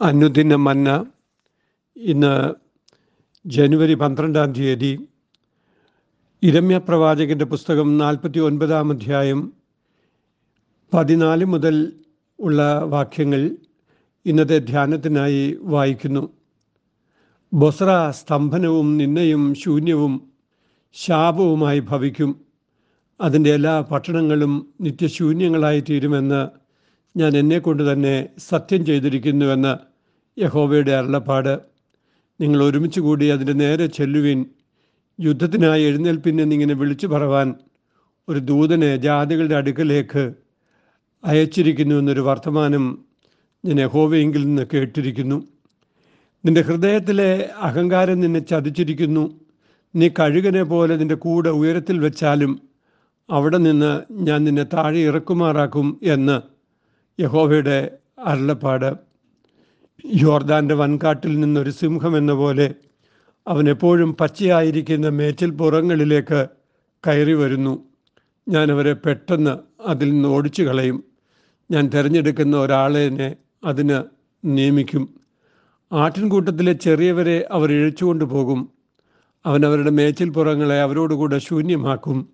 അനുദിന മന്ന ഇന്ന് ജനുവരി പന്ത്രണ്ടാം തീയതി ഇരമ്യ പ്രവാചകന്റെ പുസ്തകം നാൽപ്പത്തി ഒൻപതാം അധ്യായം പതിനാല് മുതൽ ഉള്ള വാക്യങ്ങൾ ഇന്നത്തെ ധ്യാനത്തിനായി വായിക്കുന്നു. ബൊസ്ര സ്തംഭനവും നിന്നയും ശൂന്യവും ശാപവുമായി ഭവിക്കും. അതിന്റെ എല്ലാ പട്ടണങ്ങളും നിത്യശൂന്യങ്ങളായി തീരുമെന്ന് ഞാൻ എന്നെക്കൊണ്ട് തന്നെ സത്യം ചെയ്തിരിക്കുന്നുവെന്ന് യഹോവയുടെ അരുളപ്പാട്. നിങ്ങൾ ഒരുമിച്ച് കൂടി അതിന്റെ നേരെ ചെല്ലുവിൻ. യുദ്ധത്തിനായി എഴുന്നേൽപ്പിൻ നിങ്ങനെ വിളിച്ചു പറവാൻ ഒരു ദൂതനെ ജാതികളുടെ അടുക്കലേക്ക് അയച്ചിരിക്കുന്നു എന്നൊരു വർത്തമാനം ഞാൻ യഹോവയെങ്കിൽ നിന്ന് കേട്ടിരിക്കുന്നു. നിന്റെ ഹൃദയത്തിലെ അഹങ്കാരം നിന്നെ ചതിച്ചിരിക്കുന്നു. നീ കഴുകനെ പോലെ നിന്റെ കൂടെ ഉയരത്തിൽ വെച്ചാലും അവിടെ നിന്ന് ഞാൻ നിന്നെ താഴെ ഇറക്കുമാറാക്കും എന്ന് യഹോവയുടെ അരുളപ്പാട്. ജോർദാന്റെ വൻകാട്ടിൽ നിന്നൊരു സിംഹം എന്ന പോലെ അവൻ എപ്പോഴും പച്ചയായിരിക്കുന്ന മേച്ചിൽ പുറങ്ങളിലേക്ക് കയറി വരുന്നു. ഞാനവരെ പെട്ടെന്ന് അതിൽ നിന്ന് ഓടിച്ചു കളയും ഞാൻ തിരഞ്ഞെടുക്കുന്ന ഒരാളെ അതിന് നിയമിക്കും. ആട്ടിൻകൂട്ടത്തിലെ ചെറിയവരെ അവർ ഇഴച്ചുകൊണ്ട് പോകും. അവനവരുടെ മേച്ചിൽ പുറങ്ങളെ അവരോടുകൂടെ ശൂന്യമാക്കും.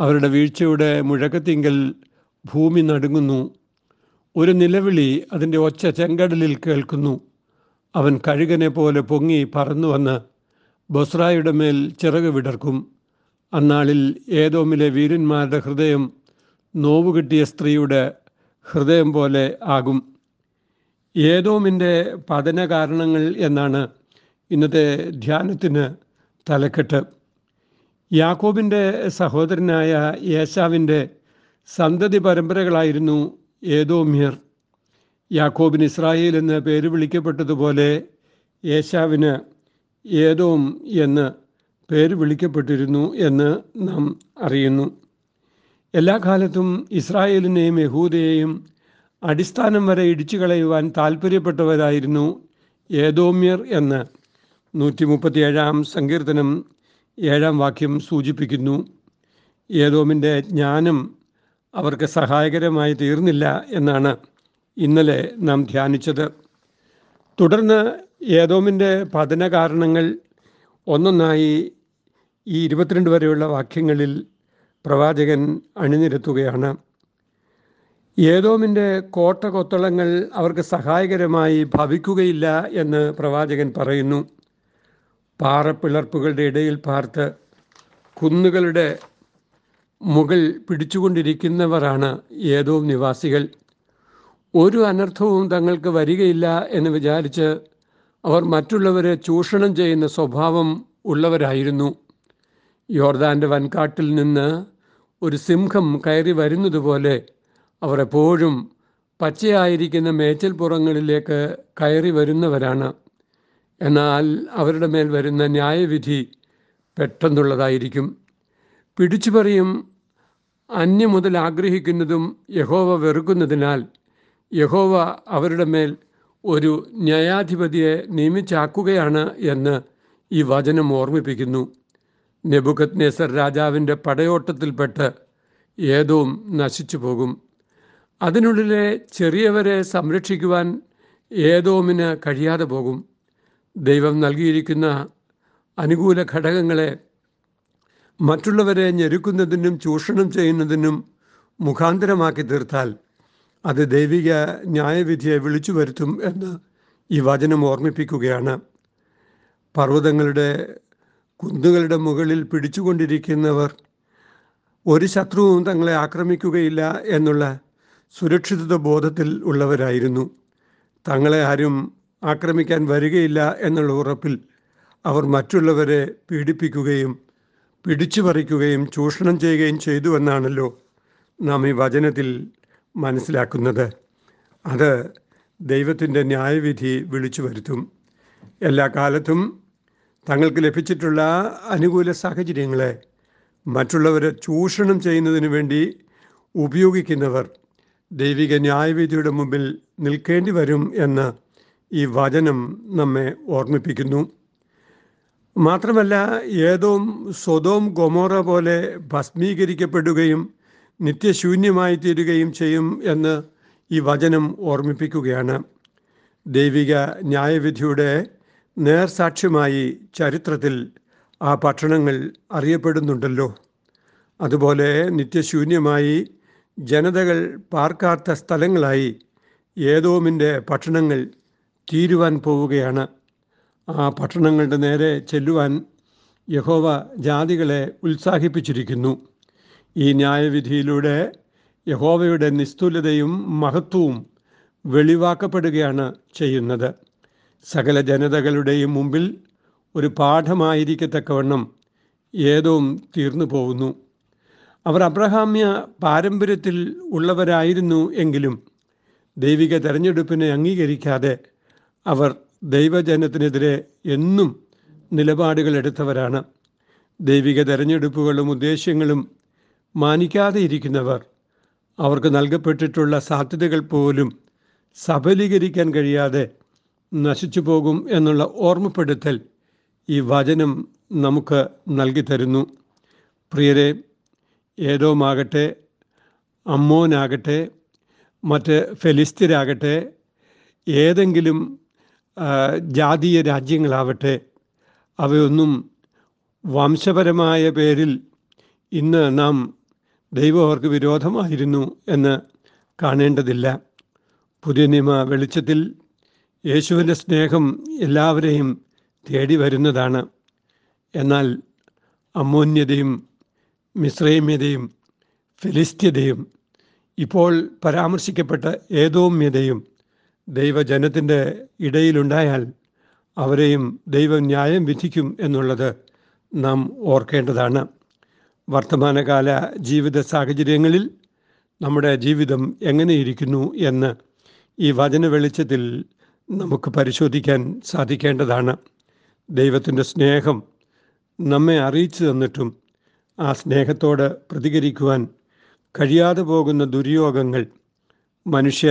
അവരുടെ വീഴ്ചയുടെ മുഴക്കത്തിങ്കൽ ഭൂമി നടുങ്ങുന്നു. ഒരു നിലവിളി അതിന്റെ ഒച്ച ചെങ്കടലിൽ കേൾക്കുന്നു. അവൻ കഴുകനെ പോലെ പൊങ്ങി പറന്നു വന്ന് ബൊസ്രായുടെ മേൽ ചിറക് വിടർക്കും. അന്നാളിൽ ഏതോമിലെ വീരന്മാരുടെ ഹൃദയം നോവുകിട്ടിയ സ്ത്രീയുടെ ഹൃദയം പോലെ ആകും. ഏതോമിന്റെ പതന കാരണങ്ങൾ എന്നാണ് ഇന്നത്തെ ധ്യാനത്തിന് തലക്കെട്ട്. യാക്കോബിന്റെ സഹോദരനായ യേശാവിന്റെ സന്തതി പരമ്പരകളായിരുന്നു ഏതോമ്യർ യാക്കോബിന് ഇസ്രായേൽ എന്ന് പേര് വിളിക്കപ്പെട്ടതുപോലെ യേശാവിന് ഏതോം എന്ന് പേര് വിളിക്കപ്പെട്ടിരുന്നു എന്ന് നാം അറിയുന്നു. എല്ലാ കാലത്തും ഇസ്രായേലിനെയും യഹൂദയെയും അടിസ്ഥാനം വരെ ഇടിച്ചു കളയുവാൻ താല്പര്യപ്പെട്ടവരായിരുന്നു ഏതോമ്യർ എന്ന് നൂറ്റി മുപ്പത്തിയേഴാം സങ്കീർത്തനം ഏഴാം വാക്യം സൂചിപ്പിക്കുന്നു. ഏതോമിന്റെ ജ്ഞാനം അവർക്ക് സഹായകരമായി തീർന്നില്ല എന്നാണ് ഇന്നലെ നാം ധ്യാനിച്ചത്. തുടർന്ന് ഏതോമിന്റെ പതന കാരണങ്ങൾ ഒന്നൊന്നായി ഈ ഇരുപത്തിരണ്ട് വരെയുള്ള വാക്യങ്ങളിൽ പ്രവാചകൻ അണിനിരത്തുകയാണ്. ഏതോമിന്റെ കോട്ട കൊത്തളങ്ങൾ അവർക്ക് സഹായകരമായി ഭവിക്കുകയില്ല എന്ന് പ്രവാചകൻ പറയുന്നു. പാറപ്പിളർപ്പുകളുടെ ഇടയിൽ പാർത്ത് കുന്നുകളുടെ മുകൾ പിടിച്ചുകൊണ്ടിരിക്കുന്നവരാണ് ഏതോ നിവാസികൾ. ഒരു അനർത്ഥവും തങ്ങൾക്ക് വരികയില്ല എന്ന് വിചാരിച്ച് അവർ മറ്റുള്ളവരെ ചൂഷണം ചെയ്യുന്ന സ്വഭാവം ഉള്ളവരായിരുന്നു. യോർദാന്റെ വൻകാട്ടിൽ നിന്ന് ഒരു സിംഹം കയറി വരുന്നതുപോലെ അവർ എപ്പോഴും പച്ചയായിരിക്കുന്ന മേച്ചൽപ്പുറങ്ങളിലേക്ക് കയറി വരുന്നവരാണ്. എന്നാൽ അവരുടെ മേൽ വരുന്ന ന്യായവിധി പെട്ടെന്നുള്ളതായിരിക്കും. പിടിച്ചുപറിയും അന്യം മുതൽ ആഗ്രഹിക്കുന്നതും യഹോവ വെറുക്കുന്നതിനാൽ. യഹോവ അവരുടെ മേൽ ഒരു ന്യായാധിപതിയെ നിയമിച്ചാക്കുകയാണ് എന്ന് ഈ വചനം ഓർമ്മിപ്പിക്കുന്നു. നെബുക്കത് നെസർ രാജാവിന്റെ പടയോട്ടത്തിൽപ്പെട്ട് ഏതോം നശിച്ചു പോകും അതിനുള്ളിലെ ചെറിയവരെ സംരക്ഷിക്കുവാൻ ഏതോമിന് കഴിയാതെ പോകും. ദൈവം നൽകിയിരിക്കുന്ന അനുകൂല ഘടകങ്ങളെ മറ്റുള്ളവരെ ഞെരുക്കുന്നതിനും ചൂഷണം ചെയ്യുന്നതിനും മുഖാന്തരമാക്കി തീർത്താൽ അത് ദൈവിക ന്യായവിധിയെ വിളിച്ചു വരുത്തും എന്ന് ഈ വചനം ഓർമ്മിപ്പിക്കുകയാണ്. പർവതങ്ങളുടെ കുന്നുകളുടെ മുകളിൽ പിടിച്ചുകൊണ്ടിരിക്കുന്നവർ ഒരു ശത്രുവും തങ്ങളെ ആക്രമിക്കുകയില്ല എന്നുള്ള സുരക്ഷിതത്വ ബോധത്തിൽ ഉള്ളവരായിരുന്നു. തങ്ങളെ ആരും ആക്രമിക്കാൻ വരികയില്ല എന്നുള്ള ഉറപ്പിൽ അവർ മറ്റുള്ളവരെ പീഡിപ്പിക്കുകയും പിടിച്ചു പറിക്കുകയും ചൂഷണം ചെയ്യുകയും ചെയ്തുവെന്നാണല്ലോ നാം ഈ വചനത്തിൽ മനസ്സിലാക്കുന്നത്. അത് ദൈവത്തിന്റെ ന്യായവിധി വിളിച്ചു വരുത്തും. എല്ലാ കാലത്തും തങ്ങൾക്ക് ലഭിച്ചിട്ടുള്ള അനുകൂല സാഹചര്യങ്ങളെ മറ്റുള്ളവരെ ചൂഷണം ചെയ്യുന്നതിന് വേണ്ടി ഉപയോഗിക്കുന്നവർ ദൈവിക ന്യായവിധിയുടെ മുമ്പിൽ നിൽക്കേണ്ടി വരും എന്ന് ഈ വചനം നമ്മെ ഓർമ്മിപ്പിക്കുന്നു. മാത്രമല്ല ഏതോം സ്വതോം ഗൊമോറ പോലെ ഭസ്മീകരിക്കപ്പെടുകയും നിത്യശൂന്യമായി തീരുകയും ചെയ്യും എന്ന് ഈ വചനം ഓർമ്മിപ്പിക്കുകയാണ്. ദൈവിക ന്യായവിധിയുടെ നേർസാക്ഷ്യമായി ചരിത്രത്തിൽ ആ പട്ടണങ്ങൾ അറിയപ്പെടുന്നുണ്ടല്ലോ. അതുപോലെ നിത്യശൂന്യമായി ജനതകൾ പാർക്കാത്ത സ്ഥലങ്ങളായി ഏതോമിന്റെ പട്ടണങ്ങൾ തീരുവാൻ പോവുകയാണ്. ആ പട്ടണങ്ങളുടെ നേരെ ചെല്ലുവാൻ യഹോവ ജാതികളെ ഉത്സാഹിപ്പിച്ചിരിക്കുന്നു. ഈ ന്യായവിധിയിലൂടെ യഹോവയുടെ നിസ്തുലതയും മഹത്വവും വെളിവാക്കപ്പെടുകയാണ് ചെയ്യുന്നത്. സകല ജനതകളുടെയും മുമ്പിൽ ഒരു പാഠമായിരിക്കത്തക്കവണ്ണം ഏതോം തീർന്നു പോകുന്നു. അവർ അബ്രഹാമ്യ പാരമ്പര്യത്തിൽ ഉള്ളവരായിരുന്നു എങ്കിലും ദൈവിക തെരഞ്ഞെടുപ്പിനെ അംഗീകരിക്കാതെ അവർ ദൈവജനത്തിനെതിരെ എന്നും നിലപാടുകൾ എടുത്തവരാണ്. ദൈവിക തെരഞ്ഞെടുപ്പുകളും ഉദ്ദേശ്യങ്ങളും മാനിക്കാതെ ഇരിക്കുന്നവർ. അവർക്ക് നൽകപ്പെട്ടിട്ടുള്ള സാധ്യതകൾ പോലും സഫലീകരിക്കാൻ കഴിയാതെ നശിച്ചു പോകും എന്നുള്ള ഓർമ്മപ്പെടുത്തൽ ഈ വചനം നമുക്ക് നൽകി തരുന്നു. പ്രിയരെ ഏതോമാകട്ടെ അമ്മോനാകട്ടെ മറ്റ് ഫെലിസ്തീരാകട്ടെ ഏതെങ്കിലും ജാതീയ രാജ്യങ്ങളാവട്ടെ അവയൊന്നും വംശപരമായ പേരിൽ ഇന്ന് നാം ദൈവവർക്ക് വിരോധമായിരുന്നു എന്ന് കാണേണ്ടതില്ല. പുതിയ നിയമ വെളിച്ചത്തിൽ യേശുവിന്റെ സ്നേഹം എല്ലാവരെയും തേടി വരുന്നതാണ്. എന്നാൽ അമോന്യതയും മിശ്രൈമ്യതയും ഫിലിസ്ത്യതയും ഇപ്പോൾ പരാമർശിക്കപ്പെട്ട ഏതോമ്യതയും ദൈവജനത്തിന്റെ ഇടയിലുണ്ടായാൽ അവരെയും ദൈവം ന്യായം വിധിക്കും എന്നുള്ളത് നാം ഓർക്കേണ്ടതാണ്. വർത്തമാനകാല ജീവിത സാഹചര്യങ്ങളിൽ നമ്മുടെ ജീവിതം എങ്ങനെയിരിക്കുന്നു എന്ന് ഈ വചന വെളിച്ചത്തിൽ നമുക്ക് പരിശോധിക്കാൻ സാധിക്കേണ്ടതാണ്. ദൈവത്തിന്റെ സ്നേഹം നമ്മെ അറിയിച്ചു തന്നിട്ടും ആ സ്നേഹത്തോട് പ്രതികരിക്കുവാൻ കഴിയാതെ പോകുന്ന ദുര്യോഗങ്ങൾ മനുഷ്യ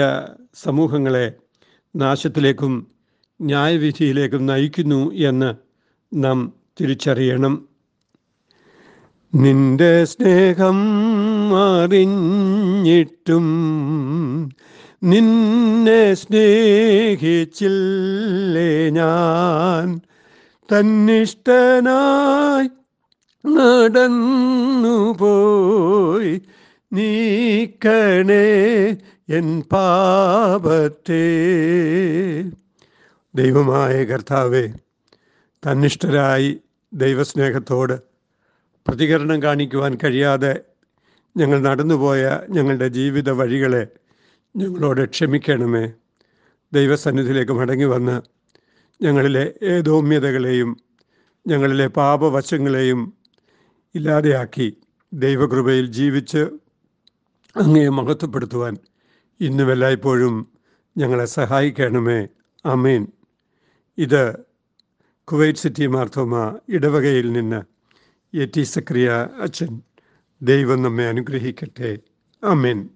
സമൂഹങ്ങളെ നാശത്തിലേക്കും ന്യായവിധിയിലേക്കും നയിക്കുന്നു എന്ന് നാം തിരിച്ചറിയണം. നിന്റെ സ്നേഹം അറിഞ്ഞിട്ടും നിന്നെ സ്നേഹിച്ചില്ലേ ഞാൻ? തന്നിഷ്ടനായി നടന്നുപോയി നീക്കണേ എൻ പാപത്തെ. ദൈവമായ കർത്താവെ തന്നിഷ്ടരായി ദൈവസ്നേഹത്തോട് പ്രതികരണം കാണിക്കുവാൻ കഴിയാതെ ഞങ്ങൾ നടന്നുപോയ ഞങ്ങളുടെ ജീവിത വഴികളെ ഞങ്ങളോട് ക്ഷമിക്കണമേ. ദൈവസന്നിധിയിലേക്ക് മടങ്ങി വന്ന് ഞങ്ങളിലെ ഏതോമ്യതകളെയും ഞങ്ങളിലെ പാപവശങ്ങളെയും ഇല്ലാതെയാക്കി ദൈവകൃപയിൽ ജീവിച്ച് അങ്ങയെ മഹത്വപ്പെടുത്തുവാൻ ഇന്നും എല്ലായ്പ്പോഴും ഞങ്ങളെ സഹായിക്കണമേ. അമീൻ ഇത് കുവൈറ്റ് സിറ്റി മാർത്തോമ ഇടവകയിൽ നിന്ന് എ ടി സക്രിയ അച്ഛൻ ദൈവം നമ്മെ അനുഗ്രഹിക്കട്ടെ. അമീൻ